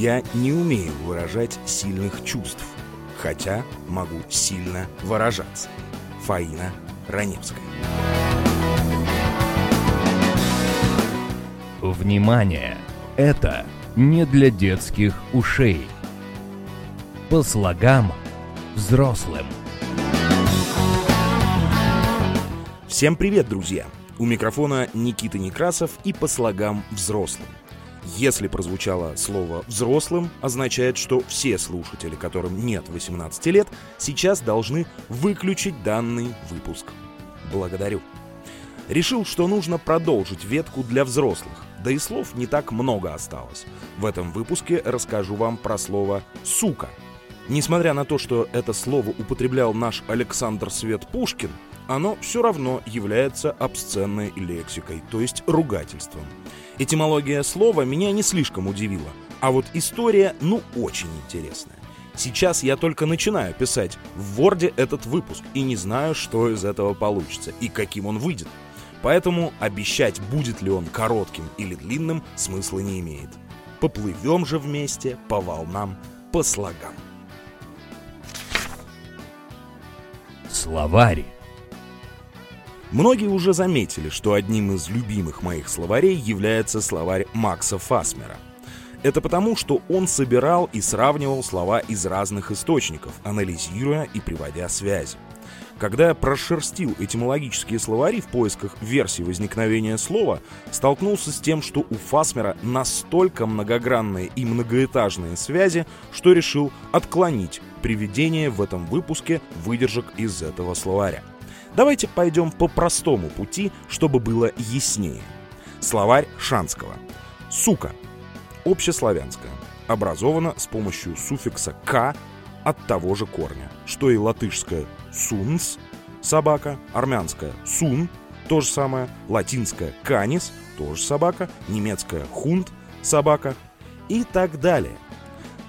Я не умею выражать сильных чувств, хотя могу сильно выражаться. Фаина Раневская. Внимание! Это не для детских ушей. По слогам взрослым. Всем привет, друзья! У микрофона Никита Некрасов и по слогам взрослым. Если прозвучало слово «взрослым», означает, что все слушатели, которым нет 18 лет, сейчас должны выключить данный выпуск. Благодарю. Решил, что нужно продолжить ветку для взрослых, да и слов не так много осталось. В этом выпуске расскажу вам про слово «сука». Несмотря на то, что это слово употреблял наш Александр Свет Пушкин, оно все равно является обсценной лексикой, то есть ругательством. Этимология слова меня не слишком удивила, а вот история, ну, очень интересная. Сейчас я только начинаю писать в Word этот выпуск и не знаю, что из этого получится и каким он выйдет. Поэтому обещать, будет ли он коротким или длинным, смысла не имеет. Поплывем же вместе по волнам, по слогам. Словарь. Многие уже заметили, что одним из любимых моих словарей является словарь Макса Фасмера. Это потому, что он собирал и сравнивал слова из разных источников, анализируя и приводя связи. Когда я прошерстил этимологические словари в поисках версии возникновения слова, столкнулся с тем, что у Фасмера настолько многогранные и многоэтажные связи, что решил отклонить приведение в этом выпуске выдержек из этого словаря. Давайте пойдем по простому пути, чтобы было яснее. Словарь Шанского. Сука. Общеславянская. Образована с помощью суффикса «к» от того же корня, что и латышское «сунс» — собака, армянское «сун» — то же самое, латинское «канис» — тоже собака, немецкое «хунд» — собака и так далее.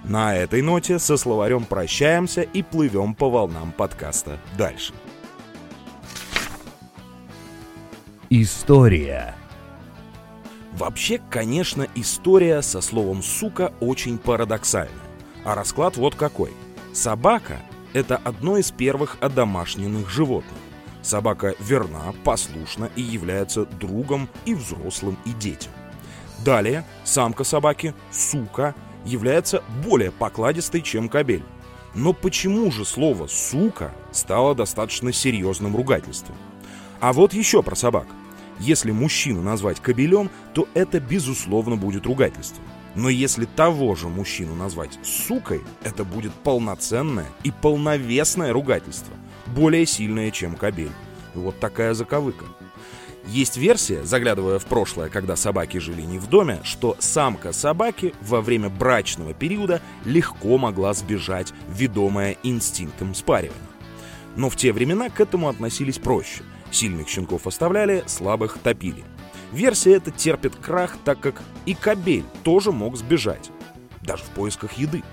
На этой ноте со словарем прощаемся и плывем по волнам подкаста дальше. История. Вообще, конечно, история со словом «сука» очень парадоксальная. А расклад вот какой. Собака – это одно из первых одомашненных животных. Собака верна, послушна и является другом и взрослым, и детям. Далее, самка собаки, сука, является более покладистой, чем кобель. Но почему же слово «сука» стало достаточно серьезным ругательством? А вот еще про собак. Если мужчину назвать кобелем, то это безусловно будет ругательством. Но если того же мужчину назвать сукой, это будет полноценное и полновесное ругательство, более сильное, чем кобель. Вот такая заковыка. Есть версия, заглядывая в прошлое, когда собаки жили не в доме, что самка собаки во время брачного периода легко могла сбежать, ведомая инстинктом спаривания. Но в те времена к этому относились проще – Сильных щенков оставляли, слабых топили. Версия эта терпит крах, так как и кобель тоже мог сбежать. Даже в поисках еды.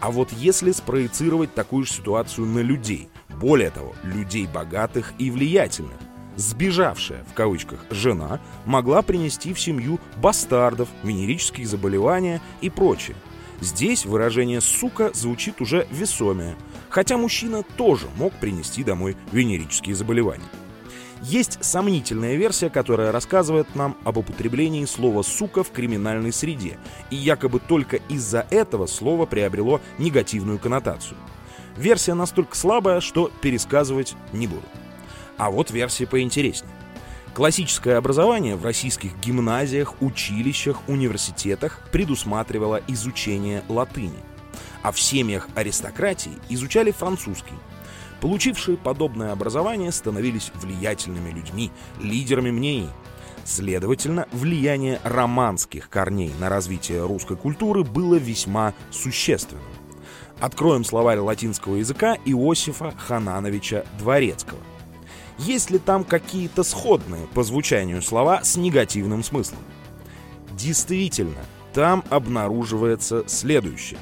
А вот если спроецировать такую же ситуацию на людей, более того, людей богатых и влиятельных, сбежавшая, в кавычках, жена могла принести в семью бастардов, венерические заболевания и прочее. Здесь выражение «сука» звучит уже весомее, хотя мужчина тоже мог принести домой венерические заболевания. Есть сомнительная версия, которая рассказывает нам об употреблении слова «сука» в криминальной среде, и якобы только из-за этого слово приобрело негативную коннотацию. Версия настолько слабая, что пересказывать не буду. А вот версия поинтереснее. Классическое образование в российских гимназиях, училищах, университетах предусматривало изучение латыни, а в семьях аристократии изучали французский, Получившие подобное образование становились влиятельными людьми, лидерами мнений. Следовательно, влияние романских корней на развитие русской культуры было весьма существенным. Откроем словарь латинского языка Иосифа Ханановича Дворецкого. Есть ли там какие-то сходные по звучанию слова с негативным смыслом? Действительно, там обнаруживается следующее.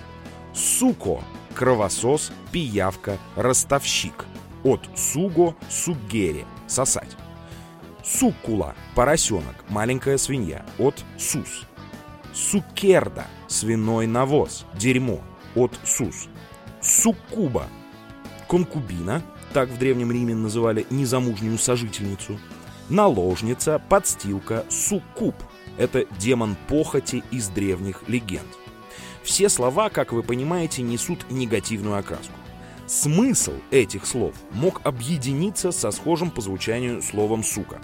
«Суко» кровосос, пиявка, ростовщик. От суго – сугере – сосать. Суккула – поросенок, маленькая свинья. От сус. Сукерда – свиной навоз, дерьмо, от сус. Суккуба – конкубина, так в Древнем Риме называли незамужнюю сожительницу. Наложница, подстилка, суккуб – это демон похоти из древних легенд. Все слова, как вы понимаете, несут негативную окраску. Смысл этих слов мог объединиться со схожим по звучанию словом «сука».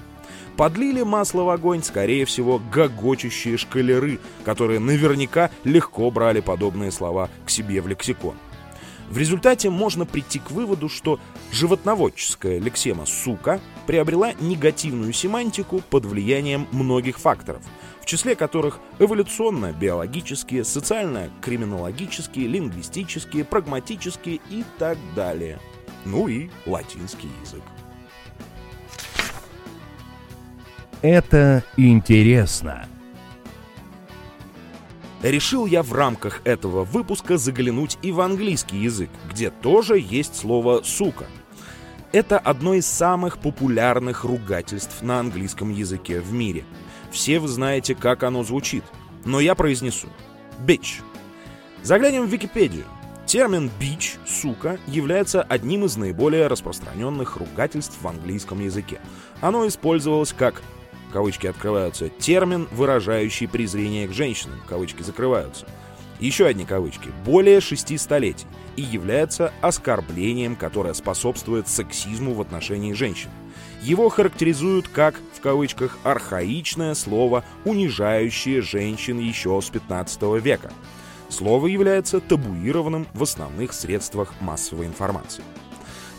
Подлили масло в огонь, скорее всего, гогочущие шкалеры, которые наверняка легко брали подобные слова к себе в лексикон. В результате можно прийти к выводу, что животноводческая лексема «сука» приобрела негативную семантику под влиянием многих факторов, в числе которых эволюционно-биологические, социально-криминологические, лингвистические, прагматические и так далее. Ну и латинский язык. Это интересно. Решил я в рамках этого выпуска заглянуть и в английский язык, где тоже есть слово «сука». Это одно из самых популярных ругательств на английском языке в мире. Все вы знаете, как оно звучит, но я произнесу. Bitch. Заглянем в Википедию. Термин «бич», «сука» является одним из наиболее распространенных ругательств в английском языке. Оно использовалось как кавычки открываются, термин, выражающий презрение к женщинам, кавычки закрываются. Еще одни кавычки, более шести столетий, и является оскорблением, которое способствует сексизму в отношении женщин. Его характеризуют как, в кавычках, архаичное слово, унижающее женщин еще с 15 века. Слово является табуированным в основных средствах массовой информации.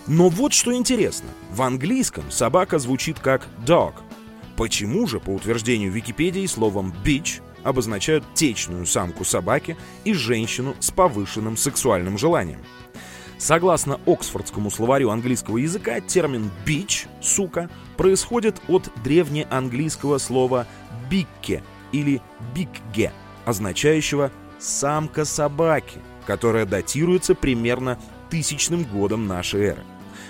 Но вот что интересно. В английском собака звучит как dog, Почему же, по утверждению Википедии, словом «bitch» обозначают течную самку собаки и женщину с повышенным сексуальным желанием? Согласно Оксфордскому словарю английского языка, термин «bitch» — «сука» происходит от древнеанглийского слова «бикке» или «бикге», означающего «самка собаки», которая датируется примерно тысячным годом нашей эры.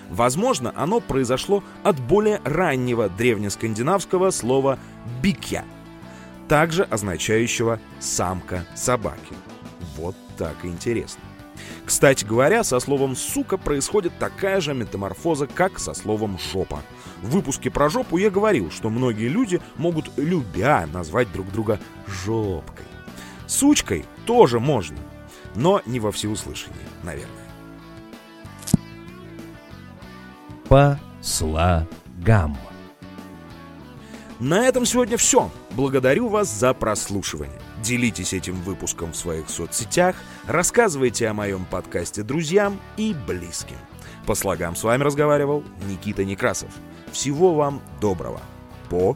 Возможно, оно произошло от более раннего древнескандинавского слова «бикья», также означающего «самка собаки». Вот так интересно. Кстати говоря, со словом «сука» происходит такая же метаморфоза, как со словом «жопа». В выпуске про жопу я говорил, что многие люди могут, любя, назвать друг друга жопкой. Сучкой тоже можно, но не во всеуслышание, наверное. По слогам. На этом сегодня все. Благодарю вас за прослушивание. Делитесь этим выпуском в своих соцсетях, рассказывайте о моем подкасте друзьям и близким. По слогам с вами разговаривал Никита Некрасов. Всего вам доброго. По